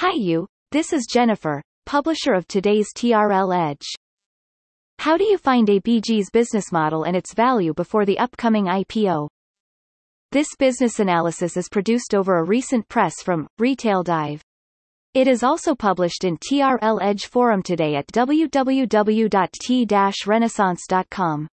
Hi you, this is Jennifer, publisher of today's TRL Edge. How do you find ABG's business model and its value before the upcoming IPO? This business analysis is produced over a recent press from Retail Dive. It is also published in TRL Edge forum today at www.t-renaissance.com.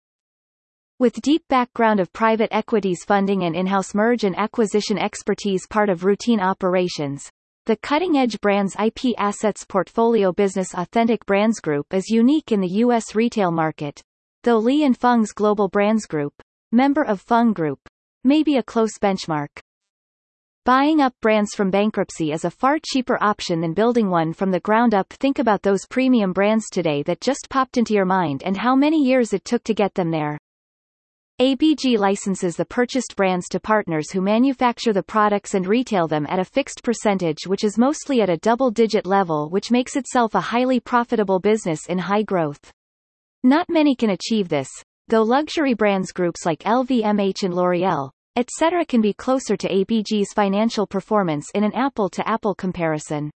With deep background of private equities funding and in-house merge and acquisition expertise part of routine operations, the cutting-edge brands IP assets portfolio business Authentic Brands Group is unique in the U.S. retail market, though Li & Fung's Global Brands Group, member of Fung Group, may be a close benchmark. Buying up brands from bankruptcy is a far cheaper option than building one from the ground up. Think about those premium brands today that just popped into your mind and how many years it took to get them there. ABG licenses the purchased brands to partners who manufacture the products and retail them at a fixed percentage which is mostly at a double-digit level which makes itself a highly profitable business in high growth. Not many can achieve this, though luxury brands groups like LVMH and L'Oreal, etc. can be closer to ABG's financial performance in an apple-to-apple comparison.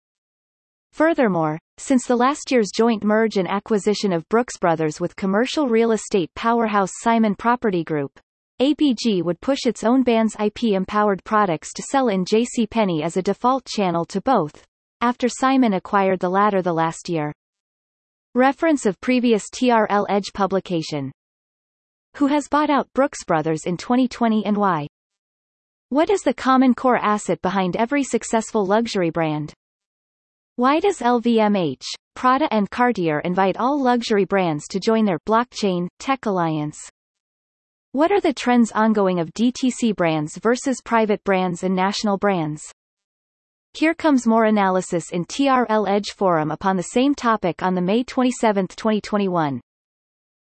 Furthermore, since the last year's joint merge and acquisition of Brooks Brothers with commercial real estate powerhouse Simon Property Group, ABG would push its own band's IP-empowered products to sell in JCPenney as a default channel to both, after Simon acquired the latter the last year. Reference of previous TRL Edge publication who has bought out Brooks Brothers in 2020 and why? What is the common core asset behind every successful luxury brand? Why does LVMH, Prada and Cartier invite all luxury brands to join their blockchain tech alliance? What are the trends ongoing of DTC brands versus private brands and national brands? Here comes more analysis in TRL Edge Forum upon the same topic on the May 27, 2021.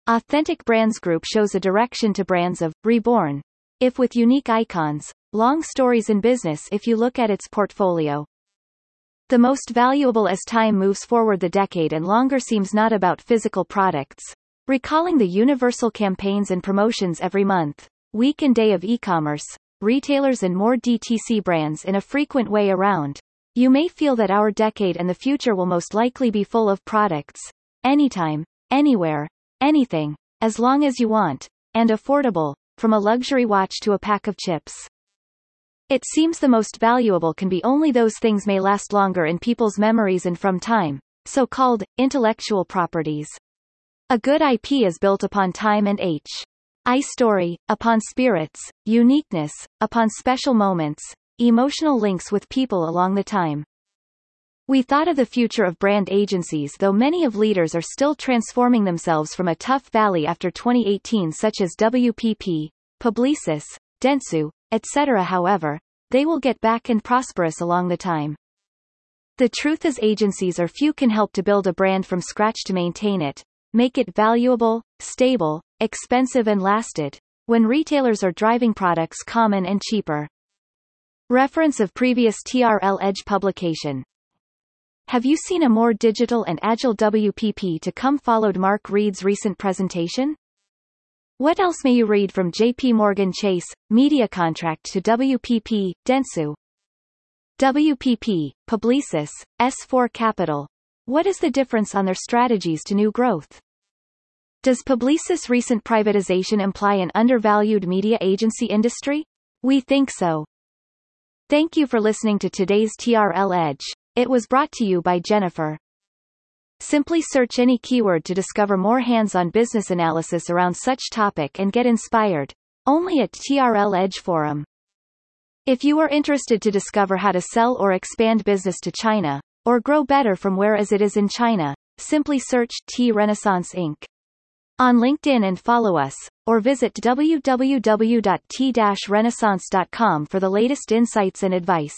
Authentic Brands Group shows a direction to brands of reborn, if with unique icons, long stories in business if you look at its portfolio. The most valuable as time moves forward the decade and longer seems not about physical products. Recalling the universal campaigns and promotions every month, week and day of e-commerce, retailers and more DTC brands in a frequent way around. You may feel that our decade and the future will most likely be full of products, anytime, anywhere, anything, as long as you want, and affordable, from a luxury watch to a pack of chips. It seems the most valuable can be only those things may last longer in people's memories and from time, so-called, intellectual properties. A good IP is built upon time and H. I story, upon spirits, uniqueness, upon special moments, emotional links with people along the time. We thought of the future of brand agencies though many of leaders are still transforming themselves from a tough valley after 2018 such as WPP, Publicis, Dentsu, etc. However, they will get back and prosperous along the time. The truth is agencies or few can help to build a brand from scratch to maintain it, make it valuable, stable, expensive and lasted, when retailers are driving products common and cheaper. Reference of previous TRL Edge publication have you seen a more digital and agile WPP to come followed Mark Read's recent presentation? What else may you read from JP Morgan Chase, media contract to WPP, Dentsu? WPP, Publicis, S4 Capital. What is the difference on their strategies to new growth? Does Publicis' recent privatization imply an undervalued media agency industry? We think so. Thank you for listening to today's TRL Edge. It was brought to you by Jennifer. Simply search any keyword to discover more hands-on business analysis around such topic and get inspired. Only at TRL Edge Forum. If you are interested to discover how to sell or expand business to China, or grow better from where as it is in China, simply search T Renaissance Inc. on LinkedIn and follow us, or visit www.t-renaissance.com for the latest insights and advice.